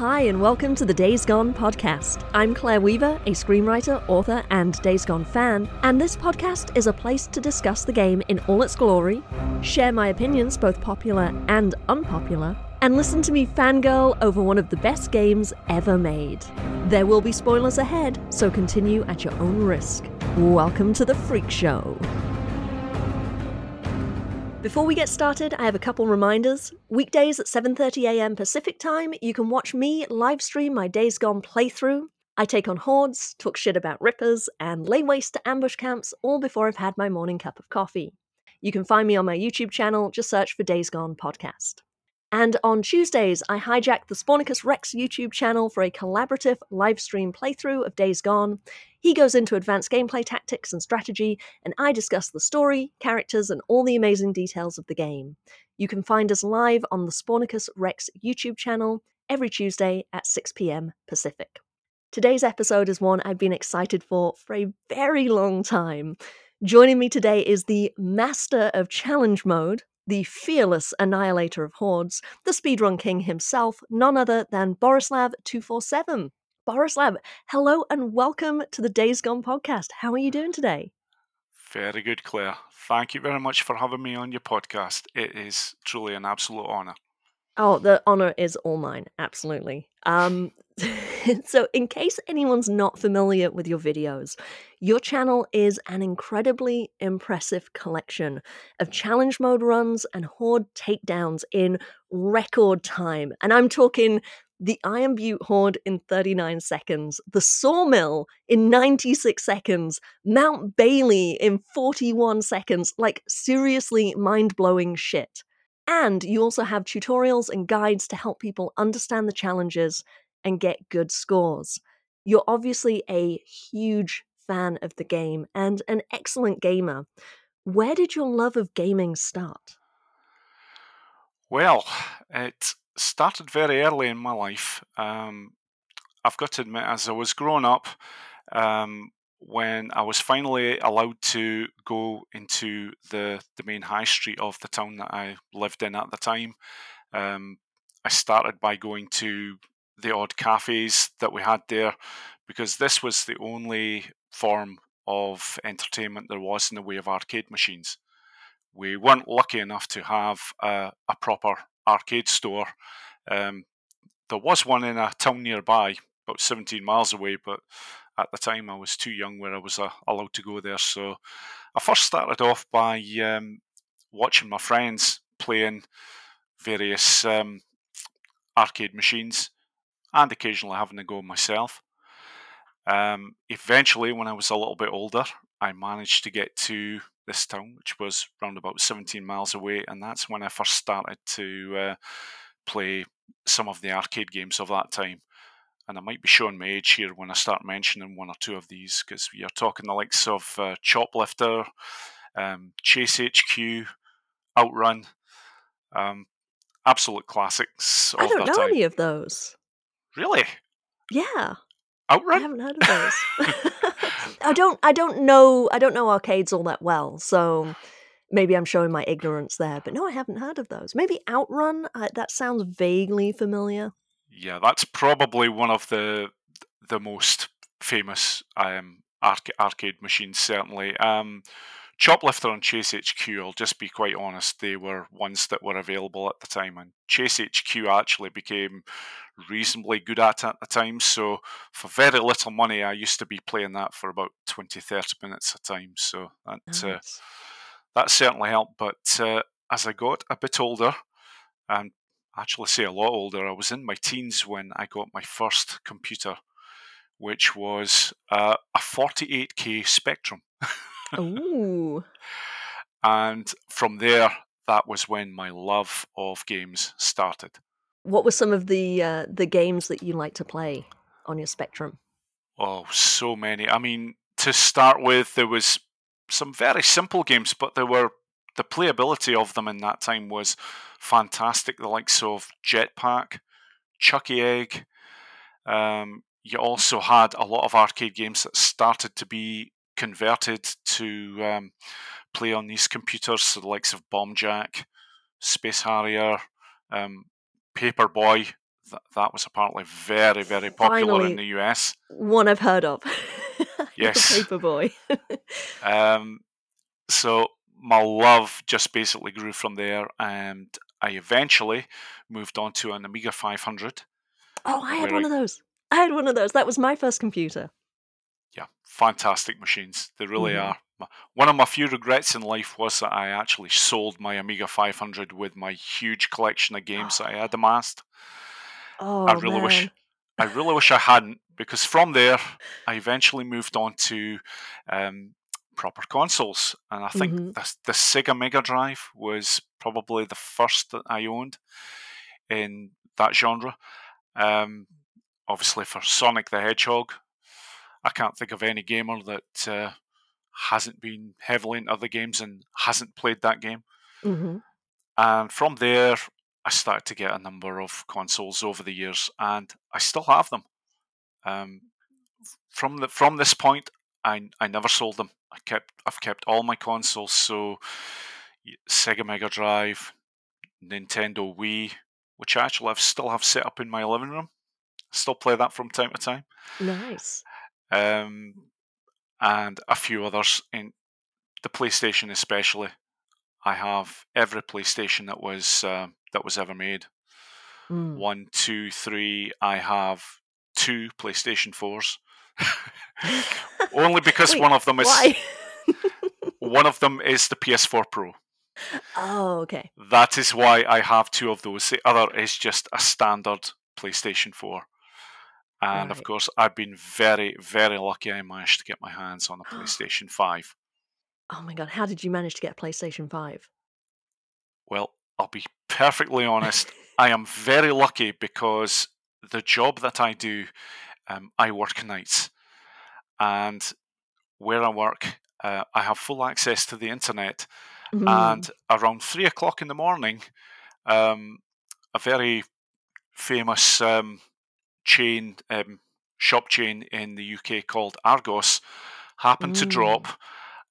Hi, and welcome to the Days Gone podcast. I'm Claire Weaver, a screenwriter, author, and Days Gone fan, and this podcast is a place to discuss the game in all its glory, share my opinions, both popular and unpopular, and listen to me fangirl over one of the best games ever made. There will be spoilers ahead, so continue at your own risk. Welcome to the Freak Show. Before we get started, I have a couple reminders. Weekdays at 7:30am Pacific Time, you can watch me live stream my Days Gone playthrough. I take on hordes, talk shit about rippers, and lay waste to ambush camps all before I've had my morning cup of coffee. You can find me on my YouTube channel, just search for Days Gone podcast. And on Tuesdays, I hijack the Spornicus Rex YouTube channel for a collaborative live stream playthrough of Days Gone. He goes into advanced gameplay tactics and strategy, and I discuss the story, characters, and all the amazing details of the game. You can find us live on the Spornicus Rex YouTube channel every Tuesday at 6 pm Pacific. Today's episode is one I've been excited for for a very long time. Joining me today is the master of challenge mode, the fearless annihilator of hordes, the speedrun king himself, none other than Borislav247. Borislav, hello and welcome to the Days Gone podcast. How are you doing today? Very good, Claire. Thank you very much for having me on your podcast. It is truly an absolute honour. Oh, the honor is all mine. Absolutely. Um, so, in case anyone's not familiar with your videos, your channel is an incredibly impressive collection of challenge mode runs and horde takedowns in record time. And I'm talking the Iron Butte Horde in 39 seconds, the Sawmill in 96 seconds, Mount Bailey in 41 seconds. Like, seriously mind blowing shit. And you also have tutorials and guides to help people understand the challenges and get good scores. You're obviously a huge fan of the game and an excellent gamer. Where did your love of gaming start? Well, it started very early in my life. Um, I've got to admit, as I was growing up, um, when I was finally allowed to go into the, the main high street of the town that I lived in at the time, um, I started by going to the odd cafes that we had there because this was the only form of entertainment there was in the way of arcade machines. We weren't lucky enough to have a, a proper arcade store. Um, there was one in a town nearby, about 17 miles away, but at the time I was too young where I was uh, allowed to go there. So I first started off by um, watching my friends playing various um, arcade machines and occasionally having to go myself. Um, eventually, when I was a little bit older, I managed to get to this town, which was around about 17 miles away, and that's when I first started to uh, play some of the arcade games of that time. And I might be showing my age here when I start mentioning one or two of these, because we are talking the likes of uh, Choplifter, um, Chase HQ, Outrun, um, absolute classics. I don't know time. any of those. Really? Yeah. Outrun? I haven't heard of those. I don't I don't know I don't know arcades all that well, so maybe I'm showing my ignorance there. But no, I haven't heard of those. Maybe Outrun. Uh, that sounds vaguely familiar. Yeah, that's probably one of the the most famous um, arc- arcade machines. Certainly, um, Choplifter and Chase HQ. I'll just be quite honest; they were ones that were available at the time, and Chase HQ actually became reasonably good at at the time. So for very little money, I used to be playing that for about 20, 30 minutes a time. So that uh, nice. uh, that certainly helped. But uh, as I got a bit older, and actually say a lot older, I was in my teens when I got my first computer, which was uh, a 48k Spectrum. Ooh. and from there, that was when my love of games started. What were some of the uh, the games that you like to play on your Spectrum? Oh, so many. I mean, to start with, there was some very simple games, but there were the playability of them in that time was fantastic. The likes of Jetpac, Chuckie Egg. Um, you also had a lot of arcade games that started to be converted to um, play on these computers, so the likes of Bomb Jack, Space Harrier, um, Paperboy, th- that was apparently very, very popular Finally. in the US. One I've heard of. Yes. Paperboy. Um, so my love just basically grew from there, and I eventually moved on to an Amiga 500. oh, I had one I- of those. I had one of those. That was my first computer. Yeah, fantastic machines. They really Mhm. are. One of my few regrets in life was that I actually sold my Amiga 500 with my huge collection of games that I had amassed. Oh, I really man. wish I really wish I hadn't, because from there I eventually moved on to um, proper consoles, and I think Mhm. the the Sega Mega Drive was probably the first that I owned in that genre. Um, obviously, for Sonic the Hedgehog, I can't think of any gamer that uh, hasn't been heavily into other games and hasn't played that game. Mhm. And from there, I started to get a number of consoles over the years, and I still have them. Um, from the from this point, I I never sold them. I kept I've kept all my consoles. So Sega Mega Drive, Nintendo Wii, which I actually have still have set up in my living room. Still play that from time to time. Nice. Um, and a few others in the PlayStation, especially. I have every PlayStation that was uh, that was ever made. Mm. One, two, three. I have two PlayStation fours. Only because Wait, one of them is Why? one of them is the PS4 Pro. oh, okay. That is why I have two of those. The other is just a standard PlayStation 4. And of course, I've been very, very lucky I managed to get my hands on a PlayStation 5. Oh my god, how did you manage to get a PlayStation 5? Well, I'll be perfectly honest. I am very lucky because the job that I do, um, I work nights. And where I work, uh, I have full access to the internet. Mm. And around three o'clock in the morning, um, a very famous um, chain, um, shop chain in the UK called Argos, happened to Mm. drop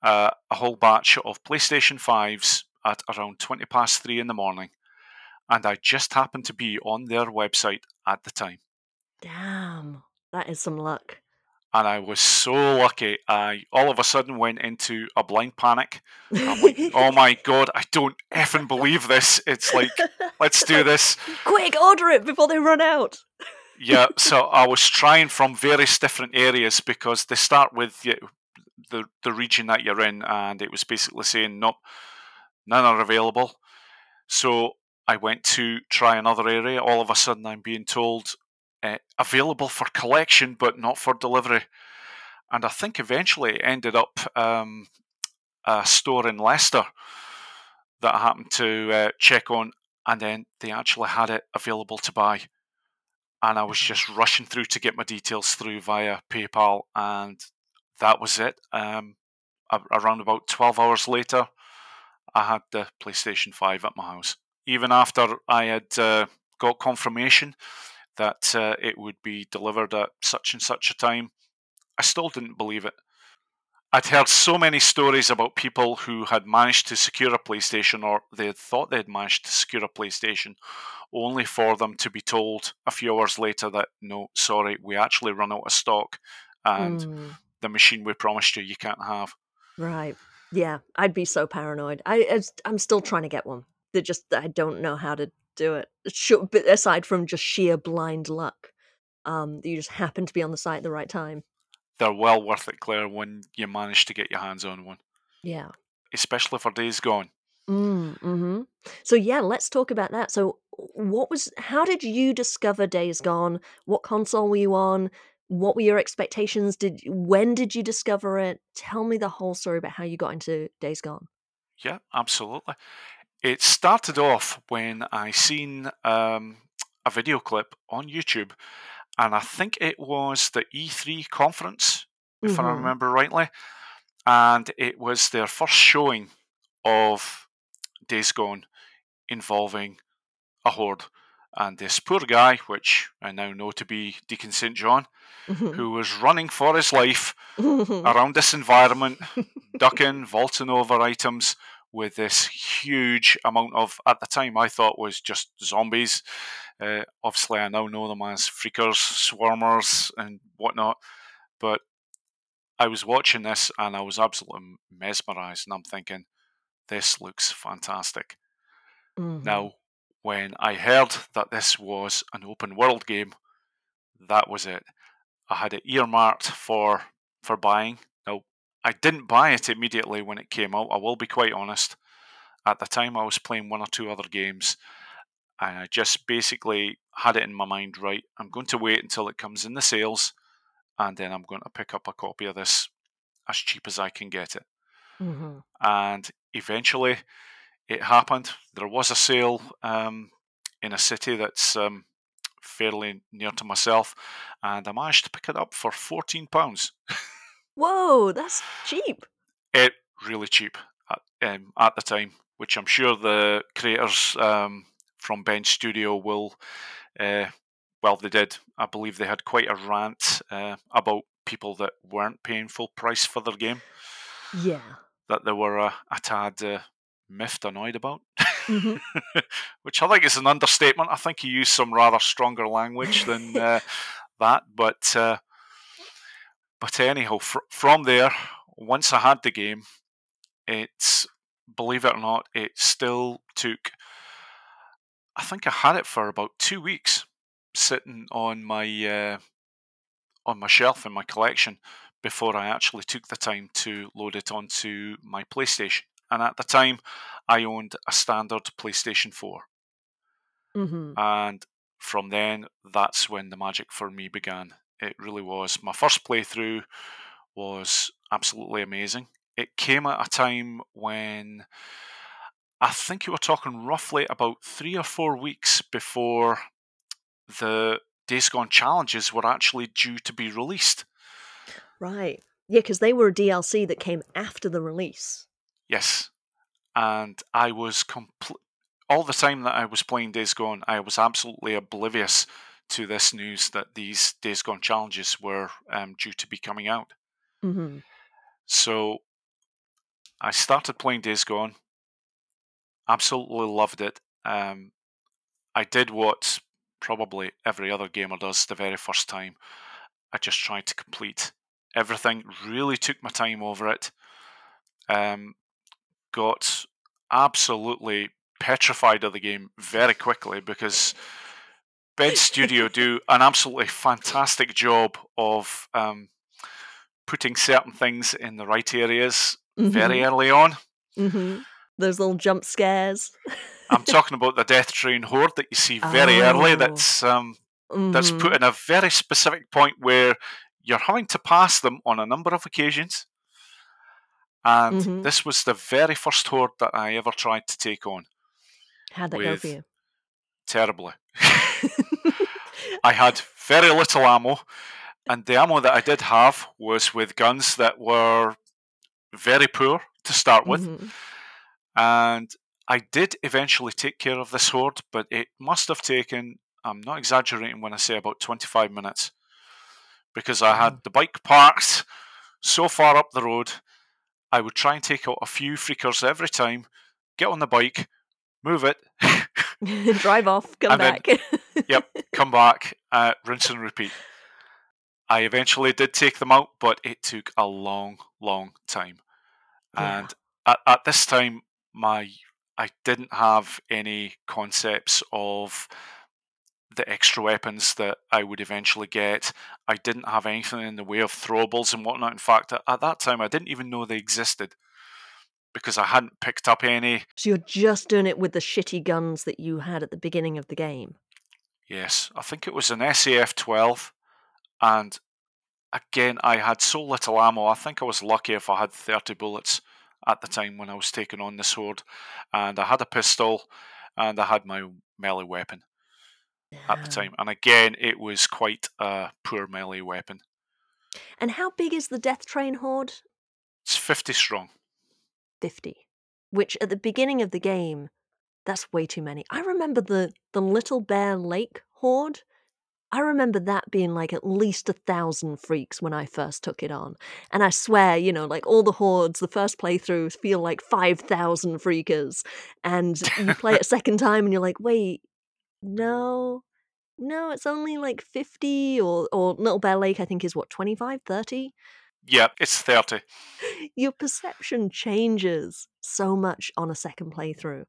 uh, a whole batch of PlayStation 5s at around 20 past three in the morning. And I just happened to be on their website at the time. Damn, that is some luck. And I was so lucky. I all of a sudden went into a blind panic. I'm like, oh my god, I don't effing believe this. It's like, let's do this. Quick, order it before they run out. Yeah, so I was trying from various different areas because they start with you the the region that you're in, and it was basically saying nope, none are available. So I went to try another area. All of a sudden, I'm being told uh, available for collection but not for delivery. And I think eventually it ended up um, a store in Leicester that I happened to uh, check on, and then they actually had it available to buy. And I was just rushing through to get my details through via PayPal, and that was it. Um, around about 12 hours later, I had the PlayStation 5 at my house. Even after I had uh, got confirmation that uh, it would be delivered at such and such a time, I still didn't believe it. I'd heard so many stories about people who had managed to secure a PlayStation or they had thought they had managed to secure a PlayStation only for them to be told a few hours later that no, sorry, we actually run out of stock and Mm, the machine we promised you you can't have. right. Yeah, I'd be so paranoid. I, I'm still trying to get one. They just, I don't know how to do it. Sure, but aside from just sheer blind luck, um, you just happen to be on the site at the right time. They're well worth it, Claire, when you manage to get your hands on one, Yeah. especially for Days Gone. Mm, hmm So yeah, let's talk about that. So, what was? How did you discover Days Gone? What console were you on? What were your expectations? Did when did you discover it? Tell me the whole story about how you got into Days Gone. Yeah, absolutely. It started off when I seen um, a video clip on YouTube, and I think it was the E3 conference, if I Mhm. remember rightly, and it was their first showing of Days Gone involving a horde. And this poor guy, which I now know to be Deacon St. John, Mhm. who was running for his life around this environment, ducking, vaulting over items with this huge amount of, at the time, I thought was just zombies Uh, obviously, I now know them as Freakers, Swarmers, and whatnot. But I was watching this and I was absolutely mesmerized, and I'm thinking, this looks fantastic. Mhm. Now, when I heard that this was an open world game, that was it. I had it earmarked for for buying. I didn't buy it immediately when it came out. I will be quite honest. At the time, I was playing one or two other games, and I just basically had it in my mind. Right, I'm going to wait until it comes in the sales, and then I'm going to pick up a copy of this as cheap as I can get it. Mhm. And eventually, it happened. There was a sale um, in a city that's um, fairly near to myself, and I managed to pick it up for fourteen pounds. Whoa, that's cheap. It really cheap at, um, at the time, which I'm sure the creators um, from Bend Studio will. Uh, well, they did. I believe they had quite a rant uh, about people that weren't paying full price for their game. Yeah. That they were uh, a tad uh, miffed, annoyed about. hmm which I think is an understatement. I think he used some rather stronger language than uh, that, but uh, but anyhow, fr- from there, once I had the game, it's believe it or not, it still took. I think I had it for about two weeks, sitting on my uh, on my shelf in my collection before I actually took the time to load it onto my PlayStation. And at the time, I owned a standard PlayStation 4. hmm And from then, that's when the magic for me began. It really was. My first playthrough was absolutely amazing. It came at a time when I think you were talking roughly about three or four weeks before the Days Gone challenges were actually due to be released. Right. Yeah, because they were a DLC that came after the release. Yes. And I was complete. all the time that I was playing Days Gone, I was absolutely oblivious to this news that these Days Gone challenges were um, due to be coming out. hmm So I started playing Days Gone. Absolutely loved it. Um, I did what probably every other gamer does the very first time. I just tried to complete everything. Really took my time over it. Um, got absolutely petrified of the game very quickly because Bend Studio do an absolutely fantastic job of um, putting certain things in the right areas very early on. hmm Those little jump scares. I'm talking about the Death Train horde that you see very early. Oh. That's um, that's Mhm. put in a very specific point where you're having to pass them on a number of occasions. And Mhm. this was the very first horde that I ever tried to take on. How'd that go for you? Terribly. I had very little ammo, and the ammo that I did have was with guns that were very poor to start with. Mhm. And I did eventually take care of this horde, but it must have taken, I'm not exaggerating when I say about 25 minutes, because I had Wow. the bike parked so far up the road. I would try and take out a few freakers every time, get on the bike, move it, Drive off, come And then- back. Yep. come back, uh, rinse and repeat. I eventually did take them out, but it took a long, long time. Yeah. And at, at this time, my I didn't have any concepts of the extra weapons that I would eventually get. I didn't have anything in the way of throwables and whatnot. In fact, at that time, I didn't even know they existed because I hadn't picked up any. So you're just doing it with the shitty guns that you had at the beginning of the game. Yes, I think it was an SAF 12. And again, I had so little ammo. I think I was lucky if I had 30 bullets at the time when I was taking on this sword, And I had a pistol and I had my melee weapon at the time. And again, it was quite a poor melee weapon. And how big is the Death Train horde? It's 50 strong. 50. Which at the beginning of the game, that's way too many. I remember the, the Little Bear Lake horde. I remember that being like at least a thousand freaks when I first took it on. And I swear, you know, like all the hordes, the first playthroughs feel like 5,000 freakers. And you play it a second time and you're like, wait, no. no, it's only like 50 or or Little Bear Lake I think is what 25, 30. Yeah, it's 30. Your perception changes so much on a second playthrough.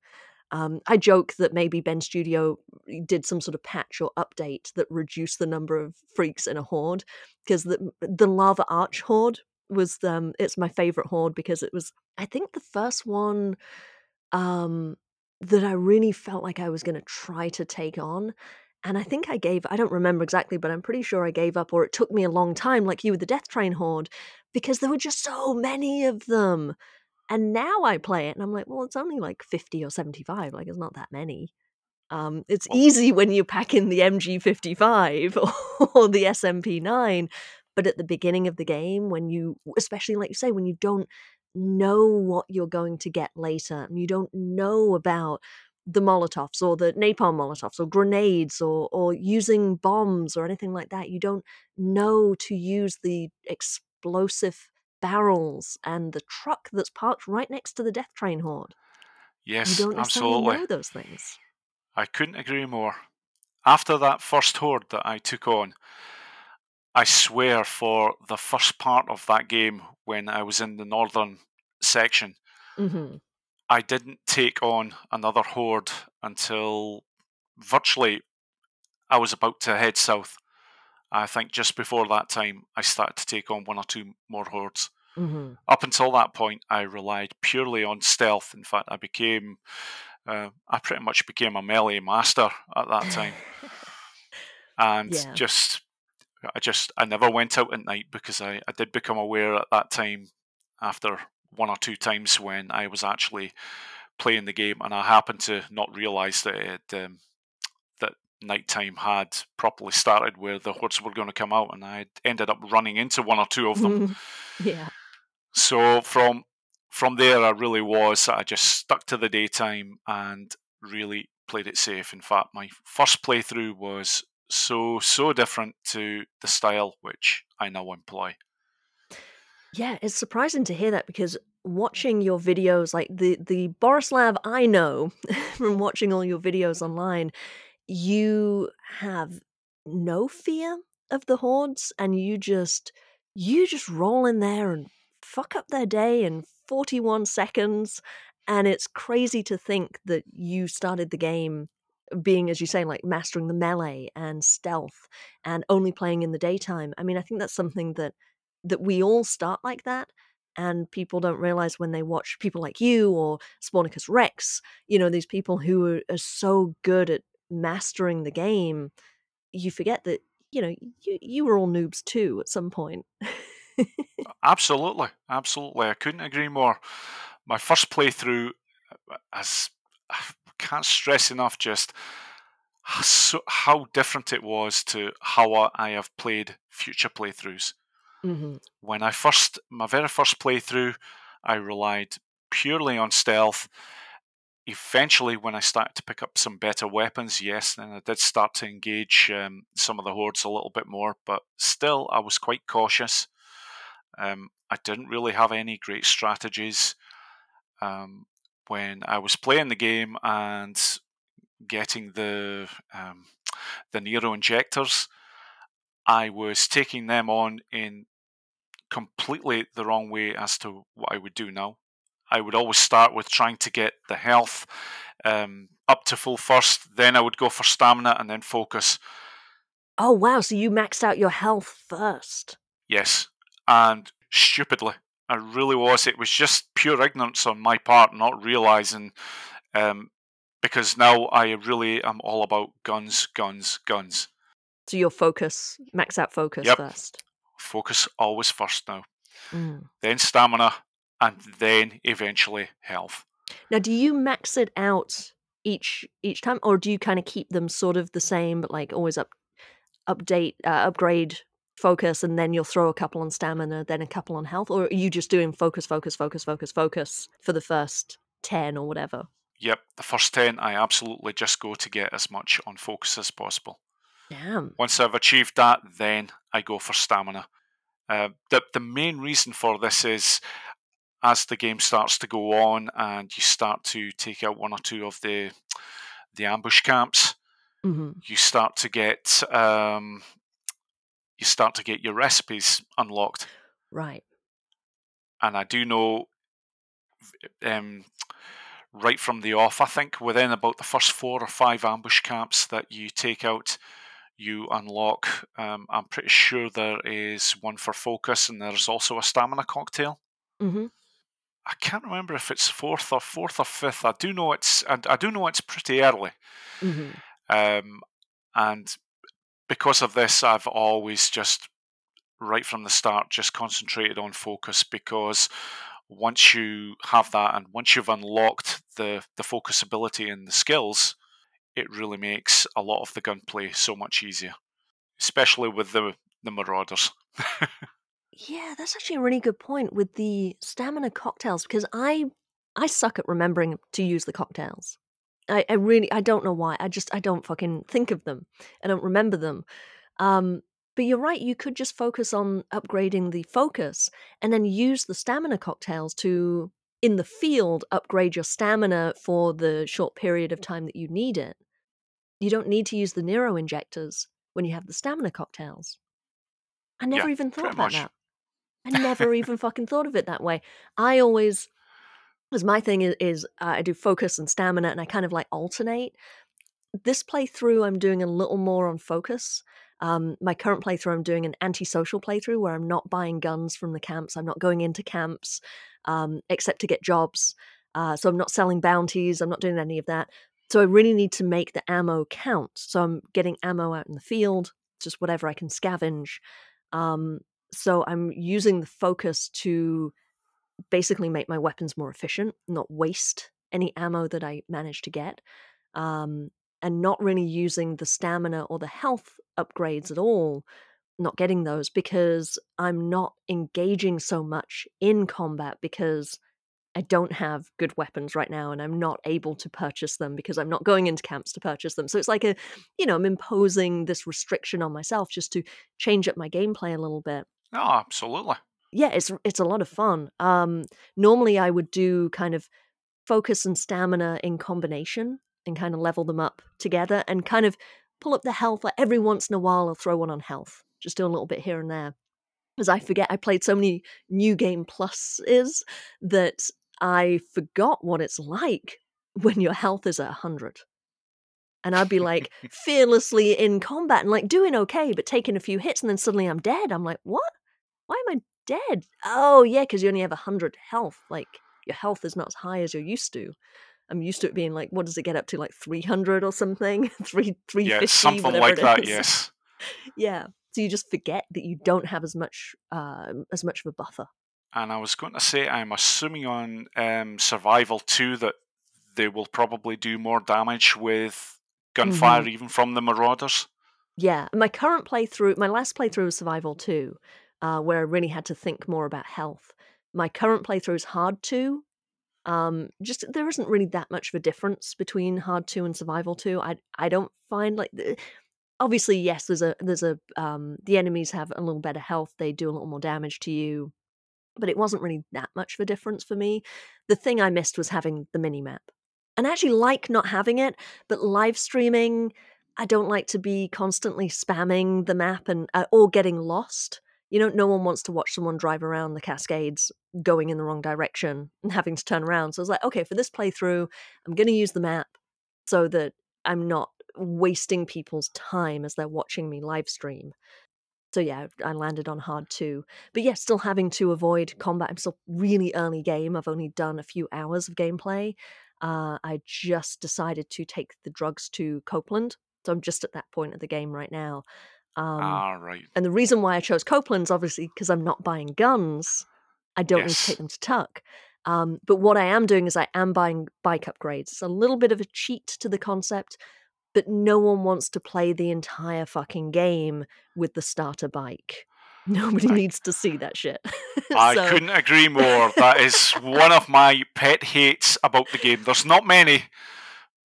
Um, I joke that maybe Bend Studio did some sort of patch or update that reduced the number of freaks in a horde because the the lava arch horde was um it's my favorite horde because it was I think the first one um that I really felt like I was going to try to take on and I think I gave I don't remember exactly but I'm pretty sure I gave up or it took me a long time like you with the Death Train horde because there were just so many of them and now I play it and I'm like, well, it's only like 50 or 75. Like, it's not that many. Um, it's easy when you pack in the MG55 or the SMP9. But at the beginning of the game, when you, especially like you say, when you don't know what you're going to get later and you don't know about the Molotovs or the napalm Molotovs or grenades or, or using bombs or anything like that, you don't know to use the explosive barrels and the truck that's parked right next to the death train horde. Yes, you don't necessarily absolutely. know those things. I couldn't agree more. After that first horde that I took on, I swear for the first part of that game when I was in the northern section, hmm I didn't take on another horde until virtually I was about to head south. I think just before that time, I started to take on one or two more hordes. hmm Up until that point, I relied purely on stealth. In fact, I became, uh, I pretty much became a melee master at that time, and Yeah. just, I just, I never went out at night because I, I did become aware at that time, after one or two times when I was actually playing the game, and I happened to not realize that it, um, that nighttime had properly started, where the hordes were going to come out, and I ended up running into one or two of them. yeah. So from from there, I really was. I just stuck to the daytime and really played it safe. In fact, my first playthrough was so so different to the style which I now employ. Yeah, it's surprising to hear that because watching your videos, like the the Borislav I know from watching all your videos online, you have no fear of the hordes, and you just you just roll in there and fuck up their day in 41 seconds. And it's crazy to think that you started the game being, as you say, like mastering the melee and stealth and only playing in the daytime. I mean, I think that's something that that we all start like that and people don't realize when they watch people like you or Spornicus Rex, you know, these people who are, are so good at mastering the game, you forget that, you know, you, you were all noobs too at some point. Absolutely, absolutely. I couldn't agree more. My first playthrough, uh, as I can't stress enough, just so, how different it was to how I have played future playthroughs. Hmm when I first, my very first playthrough, I relied purely on stealth. Eventually, when I started to pick up some better weapons, yes, then I did start to engage um, some of the hordes a little bit more, but still, I was quite cautious. Um, I didn't really have any great strategies um, when I was playing the game and getting the um, the Nero injectors. I was taking them on in completely the wrong way as to what I would do now. I would always start with trying to get the health um, up to full first, then I would go for stamina and then focus. Oh, wow. So you maxed out your health first. Yes, and stupidly, I really was. It was just pure ignorance on my part, not realizing. Um, because now I really am all about guns, guns, guns. So your focus, max out focus Yep. first. Focus always first now, Mm. then stamina, and then eventually health. Now, do you max it out each each time, or do you kind of keep them sort of the same, but like always up update, uh, upgrade focus, and then you'll throw a couple on stamina, then a couple on health, or are you just doing focus, focus, focus, focus, focus for the first ten or whatever? Yep, the first 10 I absolutely just go to get as much on focus as possible. Damn. Once I've achieved that, then I go for stamina. Uh, the, the main reason for this is as the game starts to go on and you start to take out one or two of the the ambush camps, hmm you start to get um, you start to get your recipes unlocked. Right. And I do know um, right from the off, I think within about the first four or five ambush camps that you take out, you unlock. Um, I'm pretty sure there is one for focus, and there's also a stamina cocktail. hmm I can't remember if it's fourth or fourth or fifth. I do know it's I, I do know it's pretty early. hmm Um, and because of this, I've always just right from the start just concentrated on focus because once you have that and once you've unlocked the the focus ability and the skills, it really makes a lot of the gunplay so much easier, especially with the the marauders. Yeah, that's actually a really good point with the stamina cocktails because I I suck at remembering to use the cocktails. I, I really I don't know why. I just I don't fucking think of them. I don't remember them. Um, but you're right. You could just focus on upgrading the focus and then use the stamina cocktails to in the field upgrade your stamina for the short period of time that you need it. You don't need to use the Nero injectors when you have the stamina cocktails. I never yeah, even thought about much. that. I never even fucking thought of it that way. I always, because my thing is, is uh, I do focus and stamina, and I kind of like alternate. This playthrough, I'm doing a little more on focus. Um, my current playthrough, I'm doing an antisocial playthrough where I'm not buying guns from the camps. I'm not going into camps um, except to get jobs. Uh, so I'm not selling bounties. I'm not doing any of that. So I really need to make the ammo count. So I'm getting ammo out in the field, just whatever I can scavenge. Um, so I'm using the focus to basically make my weapons more efficient, not waste any ammo that I manage to get, um, and not really using the stamina or the health upgrades at all. Not getting those because I'm not engaging so much in combat because I don't have good weapons right now and I'm not able to purchase them because I'm not going into camps to purchase them. So it's like a, you know, I'm imposing this restriction on myself just to change up my gameplay a little bit Oh, absolutely. yeah it's it's a lot of fun um normally i would do kind of focus and stamina in combination and kind of level them up together and kind of pull up the health like every once in a while i'll throw one on health just do a little bit here and there because i forget i played so many new game pluses that i forgot what it's like when your health is at 100 and I'd be like fearlessly in combat and like doing okay, but taking a few hits, and then suddenly I'm dead. I'm like, what? Why am I dead? Oh, yeah, because you only have 100 health. Like, your health is not as high as you're used to. I'm used to it being like, what does it get up to? Like 300 or something? Three, 350, Yeah, something whatever like it that. Yes. Yeah. So you just forget that you don't have as much, uh, as much of a buffer. And I was going to say, I'm assuming on um, Survival 2 that they will probably do more damage with gunfire, even from the Marauders. Yeah, my current playthrough, my last playthrough was Survival 2, uh, where I really had to think more about health. My current playthrough is Hard 2. Um, just there isn't really that much of a difference between Hard 2 and Survival 2. I I don't find like the, obviously yes, there's a there's a um the enemies have a little better health, they do a little more damage to you, but it wasn't really that much of a difference for me. The thing I missed was having the mini map. And I actually like not having it, but live streaming I don't like to be constantly spamming the map and uh, or getting lost. You know, no one wants to watch someone drive around the Cascades going in the wrong direction and having to turn around. So I was like, okay, for this playthrough, I'm going to use the map so that I'm not wasting people's time as they're watching me live stream. So yeah, I landed on hard two. But yeah, still having to avoid combat. I'm still really early game. I've only done a few hours of gameplay. Uh, I just decided to take the drugs to Copeland. So I'm just at that point of the game right now. Um, ah, right. and the reason why I chose Copeland's obviously because I'm not buying guns. I don't need to take them to Tuck. Um, but what I am doing is I am buying bike upgrades. It's a little bit of a cheat to the concept, but no one wants to play the entire fucking game with the starter bike. Nobody I- needs to see that shit. I So- couldn't agree more. That is one of my pet hates about the game. There's not many,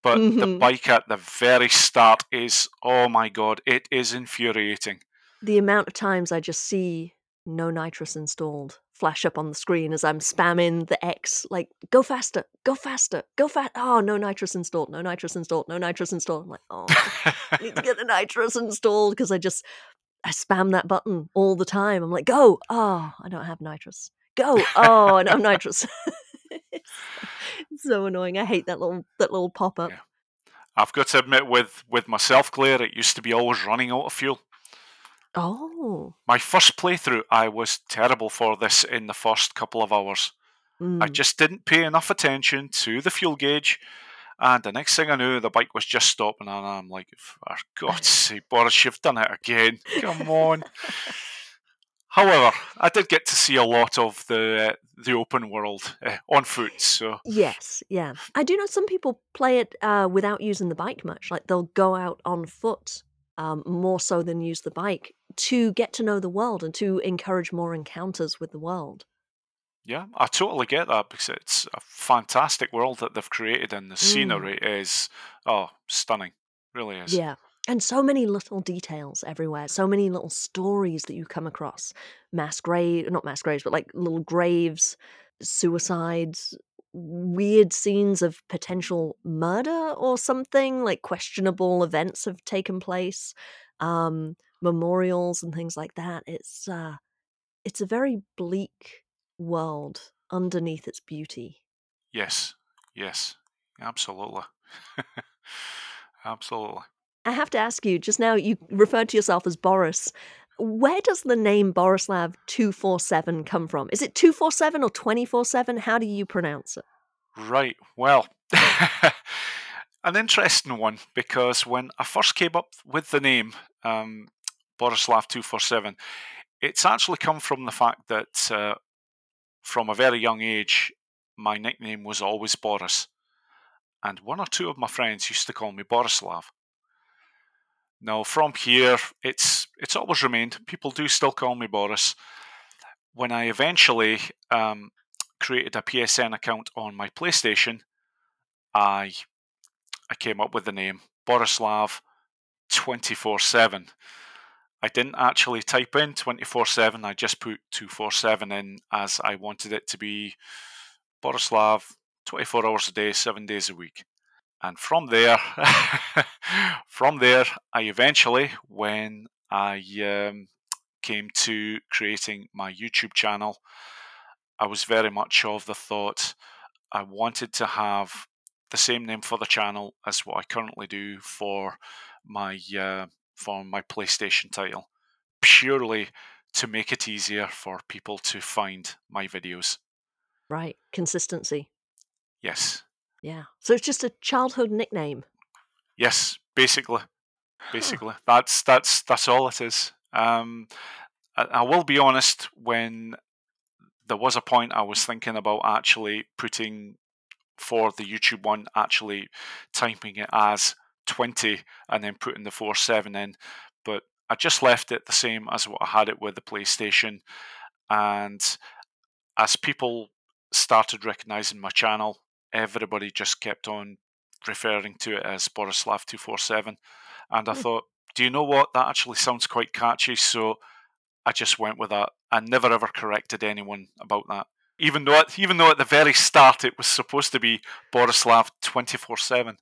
but the Mhm. bike at the very start is, oh my god, it is infuriating. the amount of times I just see no nitrous installed flash up on the screen as I'm spamming the X, like, go faster, go faster, go fast. Oh, no nitrous installed, no nitrous installed, no nitrous installed. I'm like, oh, I need to get the nitrous installed because I just, I spam that button all the time. I'm like, go. Oh, I don't have nitrous. Go. Oh, I don't have nitrous. it's so annoying. I hate that little that little pop up. Yeah. I've got to admit, with with myself, Claire, it used to be always running out of fuel. Oh. My first playthrough, I was terrible for this in the first couple of hours. Mm. I just didn't pay enough attention to the fuel gauge. And the next thing I knew, the bike was just stopping, and I'm like, for God's sake, Boris, you've done it again. Come on. However, I did get to see a lot of the uh, the open world uh, on foot. So Yes, yeah. I do know some people play it uh, without using the bike much. Like they'll go out on foot um, more so than use the bike to get to know the world and to encourage more encounters with the world. yeah, I totally get that because it's a fantastic world that they've created, and the Mm. scenery is oh stunning, really is. Yeah. And so many little details everywhere, so many little stories that you come across. Mass grave, not mass graves, but like little graves, suicides, weird scenes of potential murder or something, like questionable events have taken place, um, memorials and things like that. It's uh it's a very bleak world underneath its beauty. Yes, yes, absolutely, absolutely. I have to ask you, just now you referred to yourself as Boris. Where does the name Borislav 247 come from? Is it 247 or 24/7? How do you pronounce it? Right. Well, an interesting one because when I first came up with the name um, Borislav two four seven, it's actually come from the fact that uh, from a very young age, my nickname was always Boris, and one or two of my friends used to call me Borislav. Now, from here, it's it's always remained. People do still call me Boris. When I eventually um, created a PSN account on my PlayStation, I I came up with the name Borislav 24 7. I didn't actually type in 24 7, I just put 247 in as I wanted it to be Borislav 24 hours a day, 7 days a week. And from there, from there, I eventually, when I um, came to creating my YouTube channel, I was very much of the thought I wanted to have the same name for the channel as what I currently do for my uh, for my PlayStation title, purely to make it easier for people to find my videos. Right, consistency. Yes, Yeah. So it's just a childhood nickname. yes, basically, basically, that's that's that's all it is. Um, I, I will be honest. When there was a point I was thinking about actually putting for the YouTube one, actually typing it as 20 and then putting the 4 7 in. But I just left it the same as what I had it with the PlayStation. And as people started recognizing my channel, everybody just kept on referring to it as Borislav247. And I Hmm. thought, do you know what? That actually sounds quite catchy. So I just went with that. I never ever corrected anyone about that. Even though, at, even though at the very start it was supposed to be Borislav twenty four seven.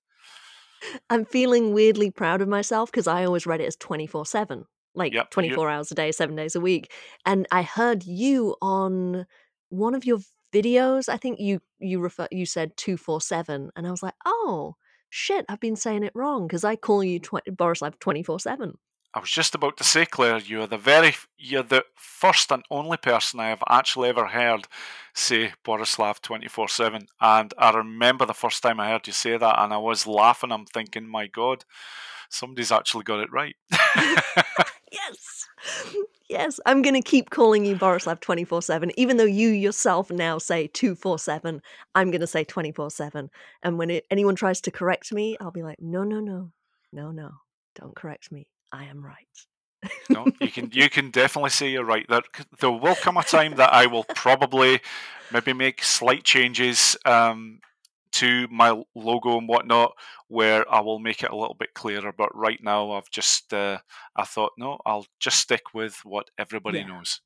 I'm feeling weirdly proud of myself because I always read it as 24 7, like Yep, you- 24 hours a day, seven days a week. And I heard you on one of your videos. I think you you refer you said 247, and I was like, oh shit, I've been saying it wrong because I call you tw- Borislav 24 7. I was just about to say, Claire, you're the very you're the first and only person I have actually ever heard say Borislav twenty four seven. And I remember the first time I heard you say that, and I was laughing. I'm thinking, my God, somebody's actually got it right. Yes. Yes, I'm going to keep calling you Borislav 24 7. Even though you yourself now say 247, I'm going to say 24 7. And when it, anyone tries to correct me, I'll be like, no, no, no, no, no, don't correct me. I am right. no, you can you can definitely say you're right. There there will come a time that I will probably maybe make slight changes um, to my logo and whatnot, where I will make it a little bit clearer. But right now, I've just uh, I thought no, I'll just stick with what everybody Yeah. knows.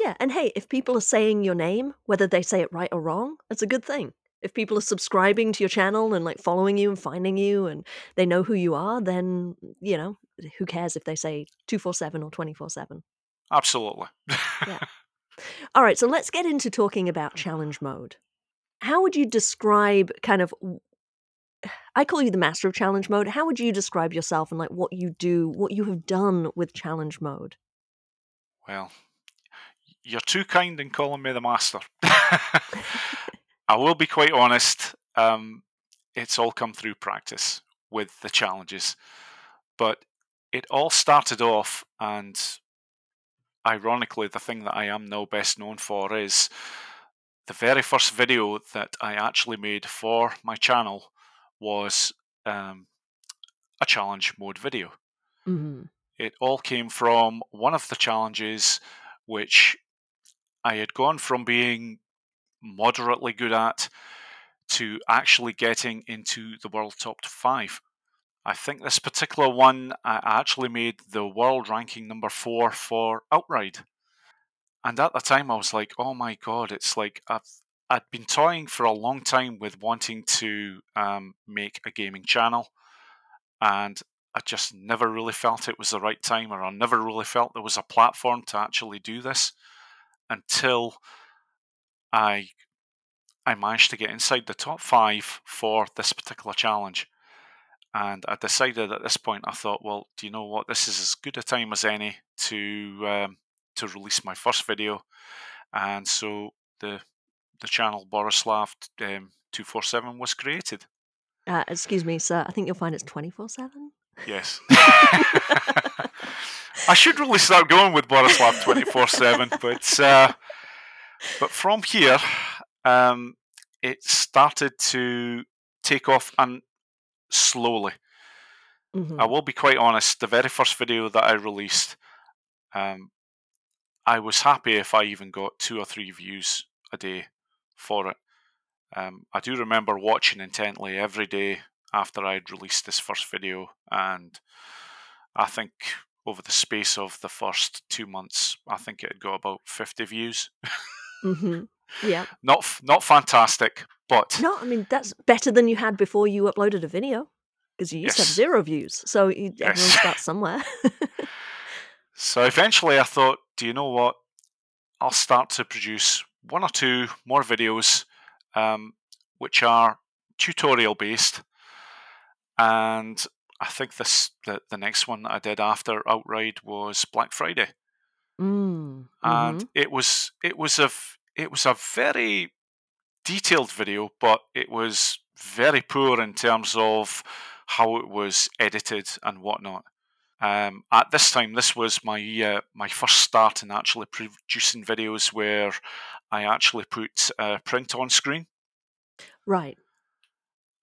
Yeah, and hey, if people are saying your name, whether they say it right or wrong, it's a good thing. If people are subscribing to your channel and like following you and finding you and they know who you are, then, you know, who cares if they say 247 or 24 7? Absolutely. Yeah. All right, so let's get into talking about mm. challenge mode. How would you describe kind of I call you the master of challenge mode. How would you describe yourself and like what you do, what you have done with challenge mode? Well, you're too kind in calling me the master. I will be quite honest. Um, it's all come through practice with the challenges, but it all started off, and ironically, the thing that I am now best known for is the very first video that I actually made for my channel was um, a challenge mode video. Mm-hmm. It all came from one of the challenges which I had gone from being moderately good at to actually getting into the world top five. I think this particular one I actually made the world ranking number four for Outride. And at the time I was like, oh my god, it's like I've I'd been toying for a long time with wanting to um, make a gaming channel, and I just never really felt it was the right time, or I never really felt there was a platform to actually do this until I I managed to get inside the top five for this particular challenge. And I decided at this point, I thought, well, do you know what? This is as good a time as any to um, to release my first video. And so the the channel Borislav um, 247 was created. Uh, excuse me, sir. I think you'll find it's 24 7. Yes. I should really start going with Borislav 24 7, but, uh, but from here, um, it started to take off and slowly. Mm-hmm. I will be quite honest, the very first video that I released, um, I was happy if I even got two or three views a day for it. Um, I do remember watching intently every day after I'd released this first video, and I think over the space of the first two months, I think it had got about fifty views. mm-hmm. Yeah, not not fantastic, but no, I mean that's better than you had before you uploaded a video because you used yes. to have zero views. So you, yes. everyone starts somewhere. so eventually, I thought, do you know what? I'll start to produce one or two more videos um, which are tutorial based. And I think this the, the next one that I did after Outride was Black Friday. Mm, and mm-hmm. it was it was a it was a very detailed video, but it was very poor in terms of how it was edited and whatnot. Um, at this time, this was my uh, my first start in actually producing videos where I actually put uh, print on screen. Right.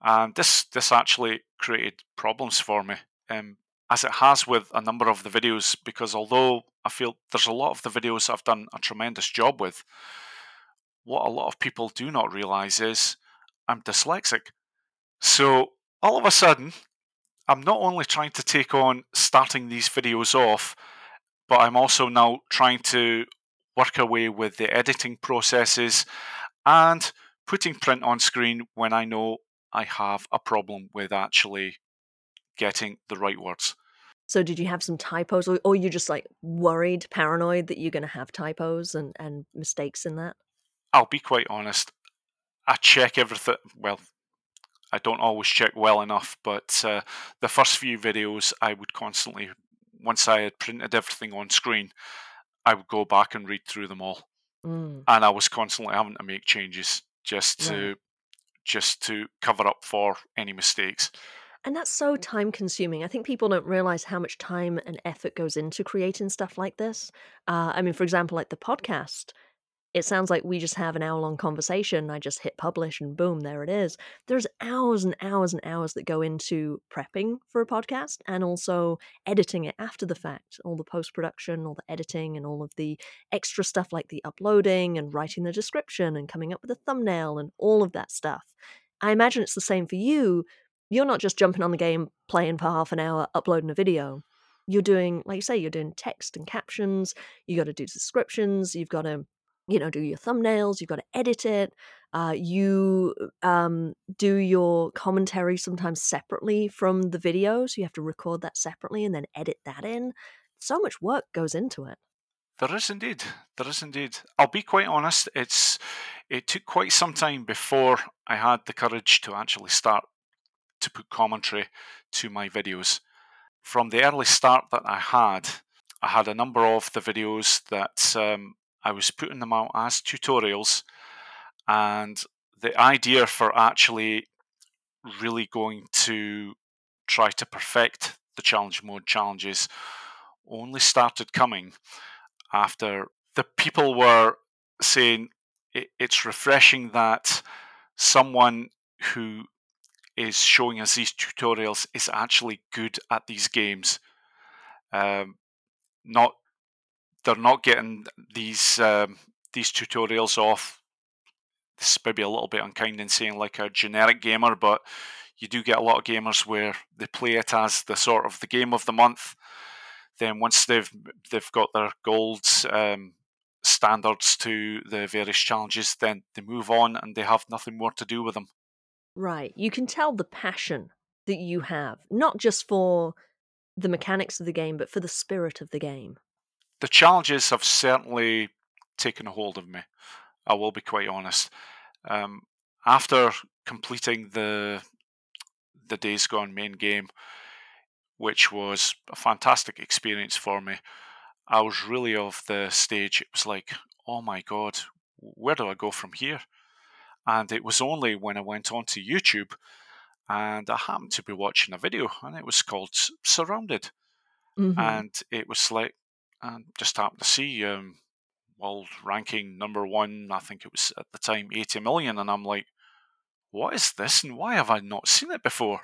And this this actually created problems for me, um, as it has with a number of the videos. Because although I feel there's a lot of the videos I've done a tremendous job with, what a lot of people do not realize is I'm dyslexic. So all of a sudden, I'm not only trying to take on starting these videos off, but I'm also now trying to work away with the editing processes and putting print on screen when I know I have a problem with actually getting the right words. So did you have some typos or, or you just like worried, paranoid that you're going to have typos and, and mistakes in that? I'll be quite honest. I check everything. Well, I don't always check well enough, but uh, the first few videos I would constantly, once I had printed everything on screen, I would go back and read through them all, mm. and I was constantly having to make changes just to right. just to cover up for any mistakes. And that's so time consuming. I think people don't realize how much time and effort goes into creating stuff like this. Uh, I mean, for example, like the podcast it sounds like we just have an hour long conversation. I just hit publish and boom, there it is. There's hours and hours and hours that go into prepping for a podcast and also editing it after the fact. All the post production, all the editing, and all of the extra stuff like the uploading and writing the description and coming up with a thumbnail and all of that stuff. I imagine it's the same for you. You're not just jumping on the game, playing for half an hour, uploading a video you're doing, like you say, you're doing text and captions. You got to do descriptions. You've got to, you know, do your thumbnails. You've got to edit it. Uh, you um, do your commentary sometimes separately from the video, so you have to record that separately and then edit that in. So much work goes into it. There is indeed. There is indeed. I'll be quite honest. It's it took quite some time before I had the courage to actually start to put commentary to my videos. From the early start that I had, I had a number of the videos that um, I was putting them out as tutorials, and the idea for actually really going to try to perfect the challenge mode challenges only started coming after the people were saying it's refreshing that someone who is showing us these tutorials is actually good at these games. Um, not they're not getting these um, these tutorials off. This is maybe a little bit unkind in saying like a generic gamer, but you do get a lot of gamers where they play it as the sort of the game of the month. Then once they've they've got their gold um, standards to the various challenges, then they move on and they have nothing more to do with them. Right. You can tell the passion that you have, not just for the mechanics of the game, but for the spirit of the game. The challenges have certainly taken a hold of me. I will be quite honest. Um, after completing the the Days Gone main game, which was a fantastic experience for me, I was really of the stage. It was like, oh my god, where do I go from here? And it was only when I went onto YouTube and I happened to be watching a video and it was called Surrounded. Mm-hmm. And it was like, I just happened to see um, world ranking number one, I think it was at the time 80 million. And I'm like, what is this and why have I not seen it before?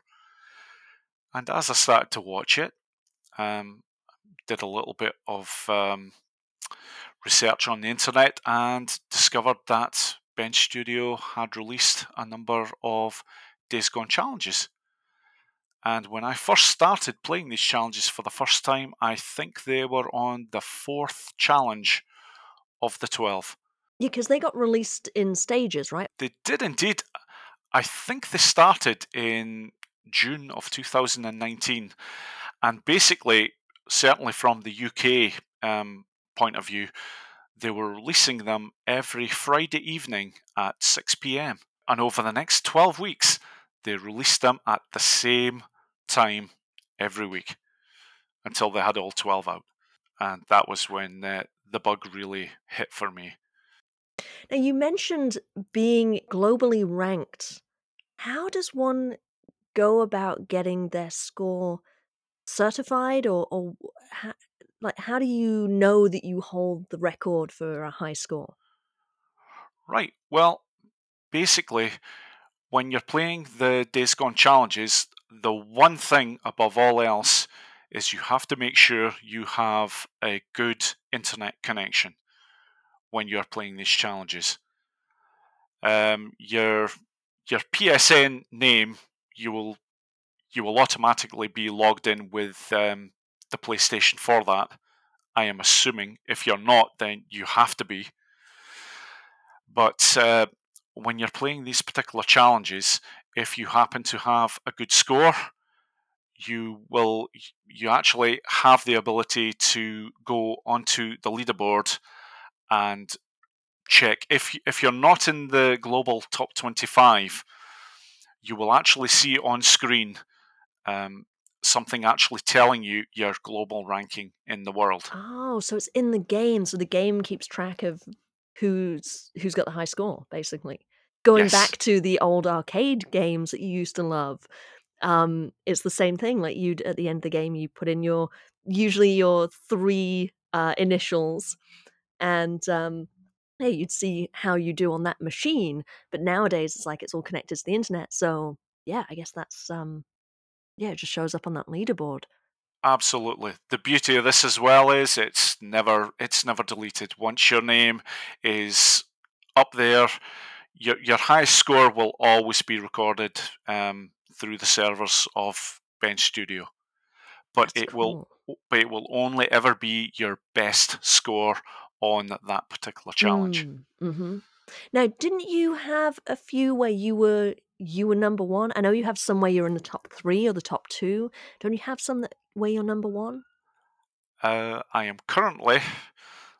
And as I started to watch it, um, did a little bit of um, research on the internet and discovered that Bend Studio had released a number of Days Gone challenges. And when I first started playing these challenges for the first time, I think they were on the fourth challenge of the 12. Yeah, because they got released in stages, right? They did indeed. I think they started in June of 2019. And basically, certainly from the UK um, point of view, they were releasing them every Friday evening at 6 pm. And over the next 12 weeks, they released them at the same time every week until they had all 12 out. And that was when uh, the bug really hit for me. Now, you mentioned being globally ranked. How does one go about getting their score certified, or, or like how do you know that you hold the record for a high score? Right. Well, basically, when you're playing the Days Gone challenges, the one thing above all else is you have to make sure you have a good internet connection when you're playing these challenges. Um, your your PSN name you will you will automatically be logged in with um, the PlayStation for that. I am assuming. If you're not, then you have to be. But uh, when you're playing these particular challenges, if you happen to have a good score, you will you actually have the ability to go onto the leaderboard and check if if you're not in the global top 25 you will actually see on screen um, something actually telling you your global ranking in the world. Oh, so it's in the game, so the game keeps track of who's who's got the high score, basically. Going yes. back to the old arcade games that you used to love, um, it's the same thing. Like you'd at the end of the game, you put in your usually your three uh, initials, and um, hey, you'd see how you do on that machine. But nowadays, it's like it's all connected to the internet. So yeah, I guess that's um, yeah, it just shows up on that leaderboard. Absolutely. The beauty of this as well is it's never it's never deleted. Once your name is up there, your your highest score will always be recorded um, through the servers of Bend Studio. But That's it cool. will but it will only ever be your best score on that particular challenge. Mm, mm-hmm. Now, didn't you have a few where you were you were number one? I know you have some where you're in the top three or the top two. Don't you have some that where you're number one? Uh, I am currently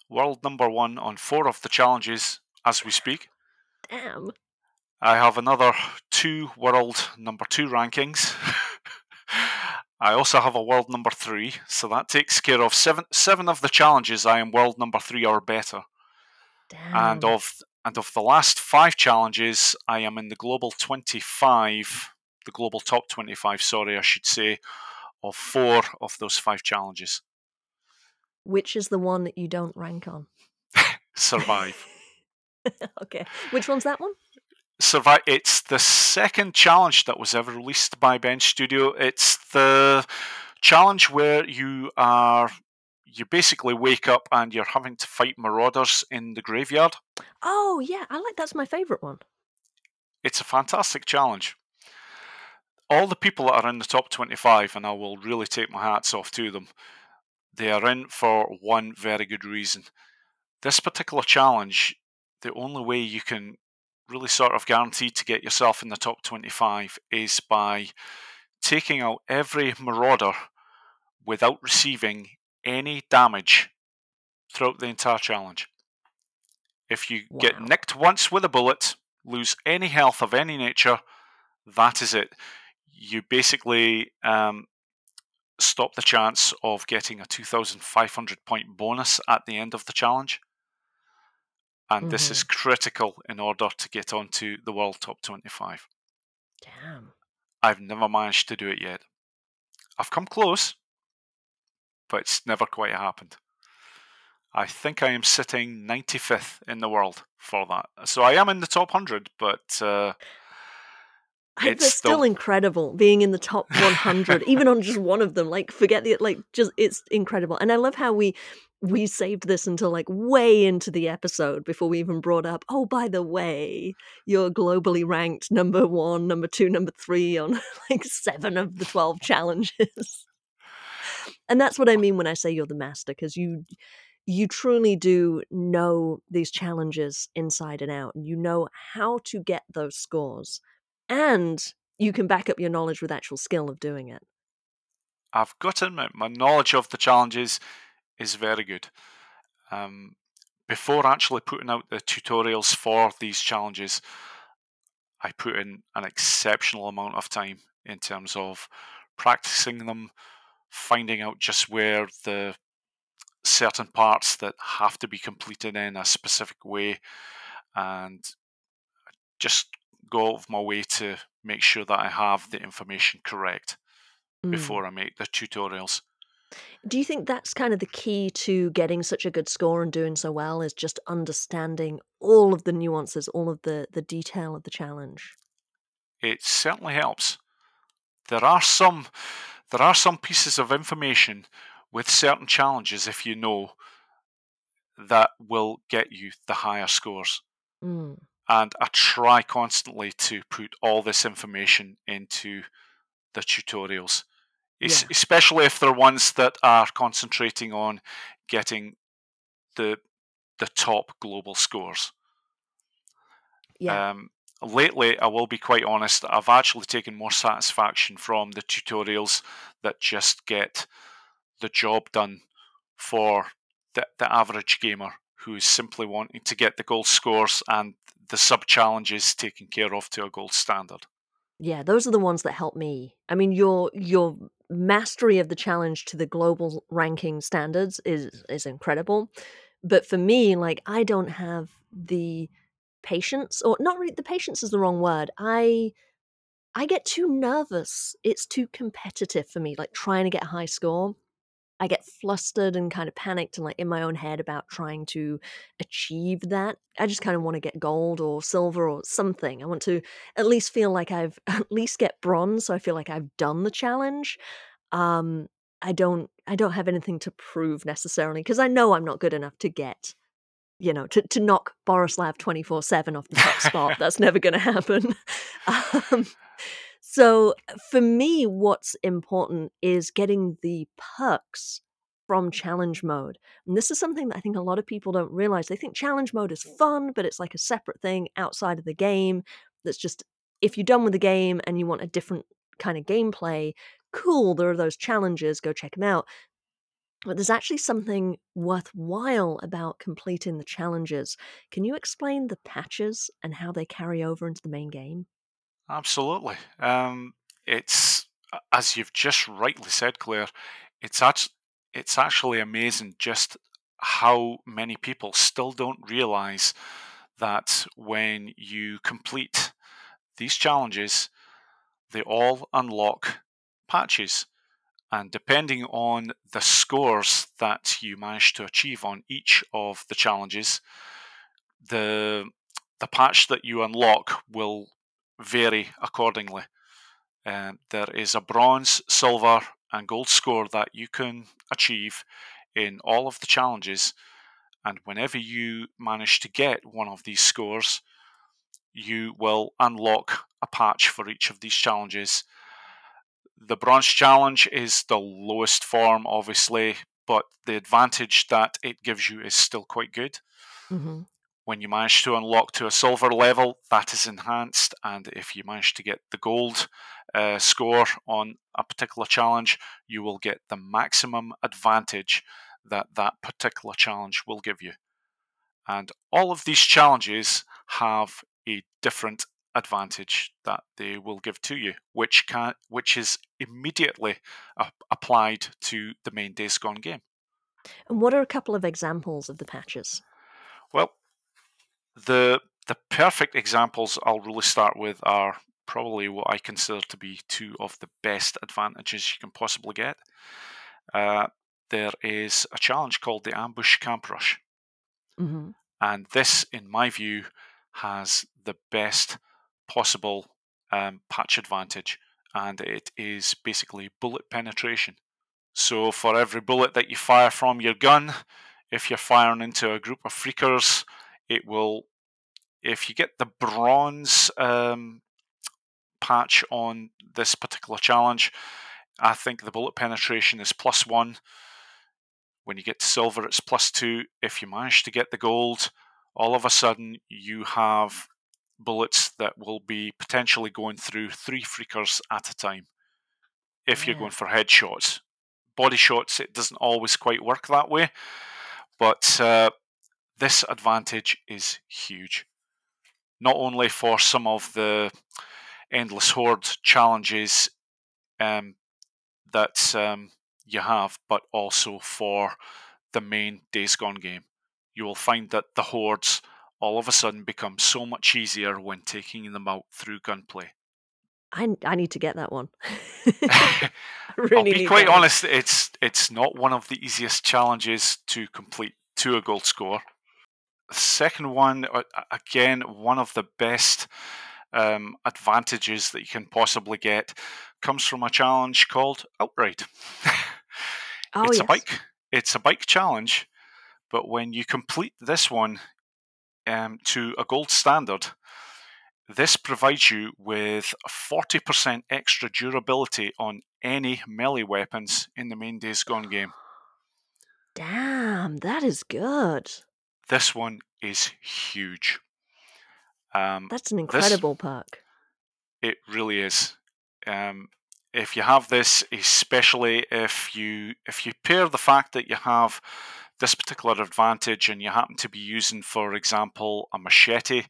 world number one on four of the challenges as we speak. Damn. I have another two world number two rankings. I also have a world number three, so that takes care of seven seven of the challenges. I am world number three or better, Damn. and of and of the last five challenges, I am in the global twenty five, the global top twenty five. Sorry, I should say, of four of those five challenges. Which is the one that you don't rank on? Survive. okay. Which one's that one? Survive. It's the second challenge that was ever released by Bend Studio. It's the challenge where you are you basically wake up and you're having to fight marauders in the graveyard. Oh yeah, I like that's my favorite one. It's a fantastic challenge. All the people that are in the top 25, and I will really take my hats off to them, they are in for one very good reason. This particular challenge, the only way you can really sort of guarantee to get yourself in the top 25 is by taking out every marauder without receiving any damage throughout the entire challenge. If you wow. get nicked once with a bullet, lose any health of any nature, that is it. You basically um, stop the chance of getting a 2,500 point bonus at the end of the challenge. And mm-hmm. this is mm-hmm. critical in order to get onto the world top 25. Damn. I've never managed to do it yet. I've come close, but it's never quite happened. I think I am sitting 95th in the world for that. So I am in the top 100, but uh, it's still the... incredible being in the top 100 even on just one of them like forget the like just it's incredible and i love how we we saved this until like way into the episode before we even brought up oh by the way you're globally ranked number one number two number three on like seven of the 12 challenges and that's what i mean when i say you're the master because you you truly do know these challenges inside and out and you know how to get those scores and you can back up your knowledge with actual skill of doing it. I've got to admit, my knowledge of the challenges is very good. Um, before actually putting out the tutorials for these challenges, I put in an exceptional amount of time in terms of practicing them, finding out just where the certain parts that have to be completed in a specific way, and just go out of my way to make sure that I have the information correct mm. before I make the tutorials. Do you think that's kind of the key to getting such a good score and doing so well is just understanding all of the nuances, all of the, the detail of the challenge? It certainly helps. There are some there are some pieces of information with certain challenges if you know that will get you the higher scores. Mm and I try constantly to put all this information into the tutorials, yeah. especially if they're ones that are concentrating on getting the the top global scores. Yeah. Um, lately, I will be quite honest, I've actually taken more satisfaction from the tutorials that just get the job done for the, the average gamer who is simply wanting to get the gold scores and the sub challenges taken care of to a gold standard. Yeah, those are the ones that help me. I mean, your your mastery of the challenge to the global ranking standards is is incredible. But for me, like I don't have the patience or not really the patience is the wrong word. I I get too nervous. It's too competitive for me, like trying to get a high score. I get flustered and kind of panicked and like in my own head about trying to achieve that. I just kind of want to get gold or silver or something. I want to at least feel like I've at least get bronze so I feel like I've done the challenge. Um I don't I don't have anything to prove necessarily because I know I'm not good enough to get you know, to, to knock Borislav 24 7 off the top spot. That's never going to happen. Um, So for me, what's important is getting the perks from challenge mode. And this is something that I think a lot of people don't realize. They think challenge mode is fun, but it's like a separate thing outside of the game that's just if you're done with the game and you want a different kind of gameplay, cool, there are those challenges, go check them out. But there's actually something worthwhile about completing the challenges. Can you explain the patches and how they carry over into the main game? Absolutely. Um, it's as you've just rightly said, Claire. It's actually it's actually amazing just how many people still don't realize that when you complete these challenges, they all unlock patches. And depending on the scores that you manage to achieve on each of the challenges, the the patch that you unlock will vary accordingly. Um, there is a bronze, silver, and gold score that you can achieve in all of the challenges. And whenever you manage to get one of these scores, you will unlock a patch for each of these challenges. The bronze challenge is the lowest form, obviously, but the advantage that it gives you is still quite good. Mm-hmm. When you manage to unlock to a silver level, that is enhanced, and if you manage to get the gold uh, score on a particular challenge, you will get the maximum advantage that that particular challenge will give you. And all of these challenges have a different advantage that they will give to you, which can which is immediately uh, applied to the main Days Gone game. And what are a couple of examples of the patches? Well, the the perfect examples I'll really start with are probably what I consider to be two of the best advantages you can possibly get. Uh, there is a challenge called the Ambush Camp Rush. Mm-hmm. And this, in my view, has the best possible um, patch advantage, and it is basically bullet penetration. So, for every bullet that you fire from your gun, if you're firing into a group of freakers, it will, if you get the bronze um, patch on this particular challenge, I think the bullet penetration is plus one. When you get to silver, it's plus two. If you manage to get the gold, all of a sudden you have bullets that will be potentially going through three freakers at a time if you're going for headshots. Body shots, it doesn't always quite work that way, but uh, this advantage is huge. Not only for some of the endless horde challenges um, that um, you have, but also for the main Days Gone game you will find that the hordes all of a sudden become so much easier when taking them out through gunplay. I, I need to get that one. really I'll be quite honest, it's it's not one of the easiest challenges to complete to a gold score. The second one, again, one of the best um, advantages that you can possibly get comes from a challenge called Outride. oh, it's yes. a bike. It's a bike challenge but when you complete this one um, to a gold standard, this provides you with 40% extra durability on any melee weapons in the main Days Gone game. Damn, that is good. This one is huge. Um, That's an incredible this, perk. It really is. Um, if you have this, especially if you if you pair the fact that you have this particular advantage and you happen to be using, for example, a machete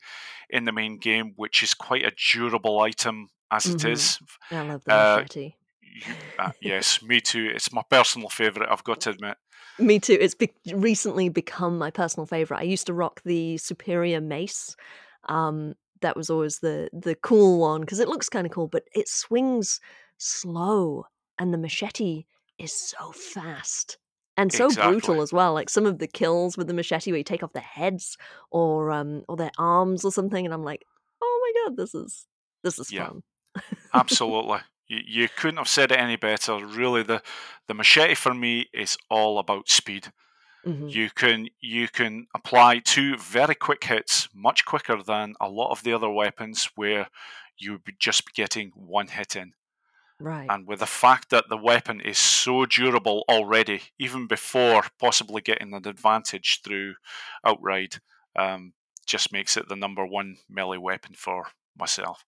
in the main game, which is quite a durable item as mm-hmm. it is. I love the uh, machete. You, uh, yes, me too. It's my personal favorite. I've got to admit. Me too. It's be- recently become my personal favorite. I used to rock the Superior Mace. Um, that was always the the cool one because it looks kind of cool, but it swings slow, and the machete is so fast and so exactly. brutal as well. Like some of the kills with the machete where you take off their heads or um or their arms or something, and I'm like, oh my god, this is this is yeah. fun. Absolutely. You, you couldn't have said it any better. Really, the the machete for me is all about speed. Mm-hmm. You can you can apply two very quick hits, much quicker than a lot of the other weapons, where you would be just be getting one hit in. Right. And with the fact that the weapon is so durable already, even before possibly getting an advantage through outride, um, just makes it the number one melee weapon for myself.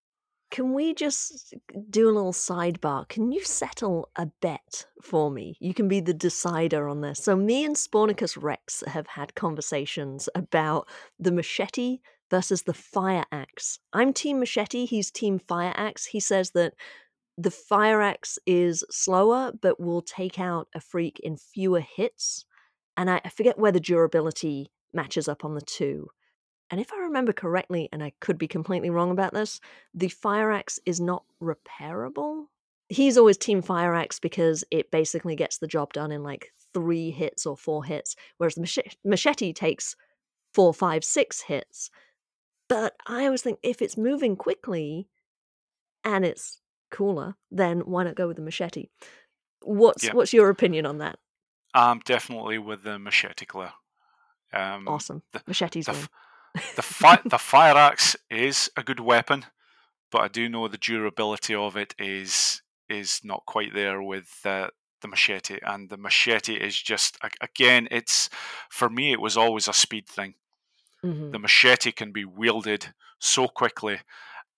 Can we just do a little sidebar? Can you settle a bet for me? You can be the decider on this. So, me and Spornicus Rex have had conversations about the machete versus the fire axe. I'm Team Machete, he's Team Fire Axe. He says that the fire axe is slower but will take out a freak in fewer hits and I, I, forget where the durability matches up on the two. And if i remember correctly and i could be completely wrong about this the fire axe is not repairable. He's always team fire axe because it basically gets the job done in like three hits or four hits whereas the machete, machete takes four five six hits. But i always think if it's moving quickly and it's cooler, then why not go with the machete? What's yeah. what's your opinion on that? I'm definitely with the machete, Claire. Um, awesome, the, machetes the, the, fi- the fire axe is a good weapon, but I do know the durability of it is is not quite there with uh, the machete, and the machete is just again, it's for me, it was always a speed thing. Mm-hmm. The machete can be wielded so quickly,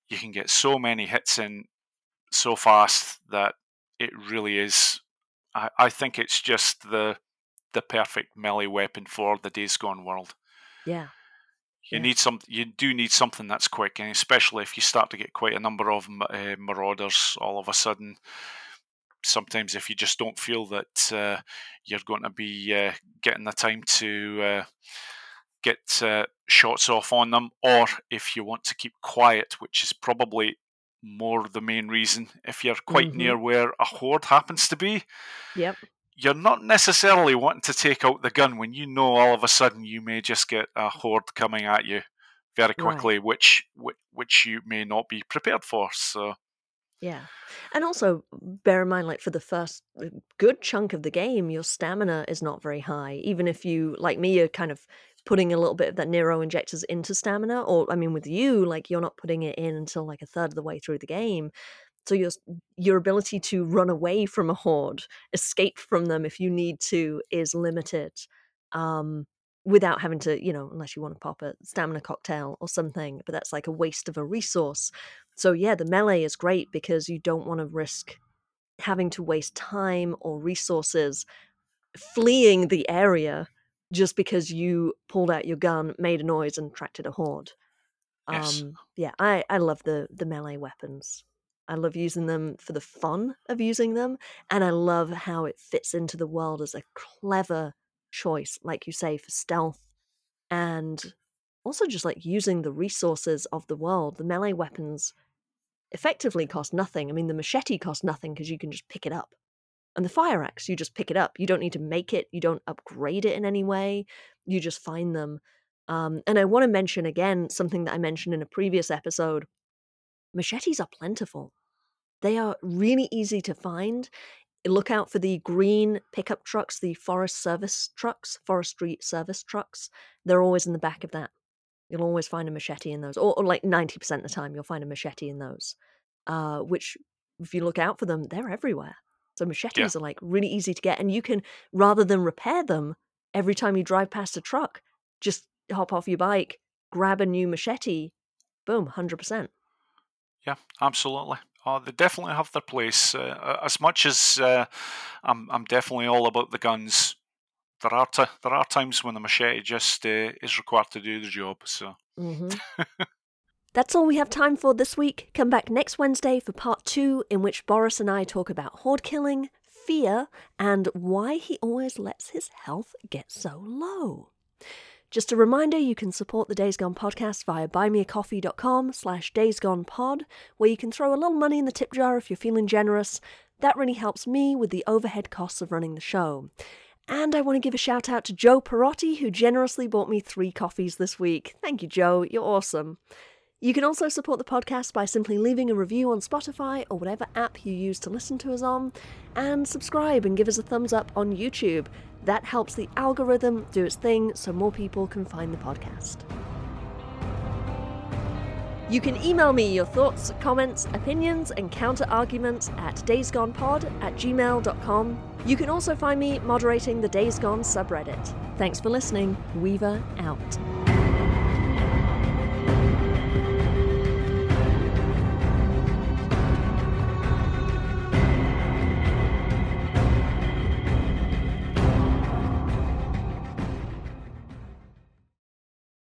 you can get so many hits in so fast that it really is. I, I think it's just the the perfect melee weapon for the Days Gone world. Yeah. You yeah. need some. You do need something that's quick, and especially if you start to get quite a number of uh, marauders all of a sudden. Sometimes, if you just don't feel that uh, you're going to be uh, getting the time to uh, get uh, shots off on them, or if you want to keep quiet, which is probably more the main reason. If you're quite mm-hmm. near where a horde happens to be, yep. you're not necessarily wanting to take out the gun when you know all of a sudden you may just get a horde coming at you very quickly, right. which which you may not be prepared for. So. Yeah. And also bear in mind, like for the first uh, good chunk of the game, your stamina is not very high. Even if you, like me, you're kind of putting a little bit of that Nero injectors into stamina, or I mean, with you, like you're not putting it in until like a third of the way through the game. So your your ability to run away from a horde, escape from them if you need to, is limited. Um, without having to, you know, unless you want to pop a stamina cocktail or something, but that's like a waste of a resource. So yeah, the melee is great because you don't want to risk having to waste time or resources fleeing the area just because you pulled out your gun, made a noise, and attracted a horde. Yes. Um, yeah, I, I love the the melee weapons. I love using them for the fun of using them, and I love how it fits into the world as a clever choice, like you say, for stealth, and also just like using the resources of the world. The melee weapons effectively cost nothing. I mean, the machete costs nothing because you can just pick it up. And the fire axe, you just pick it up. You don't need to make it, you don't upgrade it in any way. You just find them. Um, and I want to mention again something that I mentioned in a previous episode machetes are plentiful. They are really easy to find. Look out for the green pickup trucks, the forest service trucks, forestry service trucks. They're always in the back of that. You'll always find a machete in those, or, or like 90% of the time, you'll find a machete in those, uh, which, if you look out for them, they're everywhere. So machetes yeah. are like really easy to get, and you can rather than repair them every time you drive past a truck, just hop off your bike, grab a new machete, boom, hundred percent. Yeah, absolutely. Oh, they definitely have their place. Uh, as much as uh, I'm, I'm definitely all about the guns. There are t- there are times when the machete just uh, is required to do the job. So. Mm-hmm. That's all we have time for this week. Come back next Wednesday for part two, in which Boris and I talk about horde killing, fear, and why he always lets his health get so low. Just a reminder, you can support the Days Gone podcast via buymeacoffee.com slash daysgonepod, where you can throw a little money in the tip jar if you're feeling generous. That really helps me with the overhead costs of running the show. And I want to give a shout out to Joe Perotti, who generously bought me three coffees this week. Thank you, Joe. You're awesome. You can also support the podcast by simply leaving a review on Spotify or whatever app you use to listen to us on, and subscribe and give us a thumbs up on YouTube. That helps the algorithm do its thing so more people can find the podcast. You can email me your thoughts, comments, opinions, and counter arguments at daysgonepod at gmail.com. You can also find me moderating the Days Gone subreddit. Thanks for listening. Weaver out.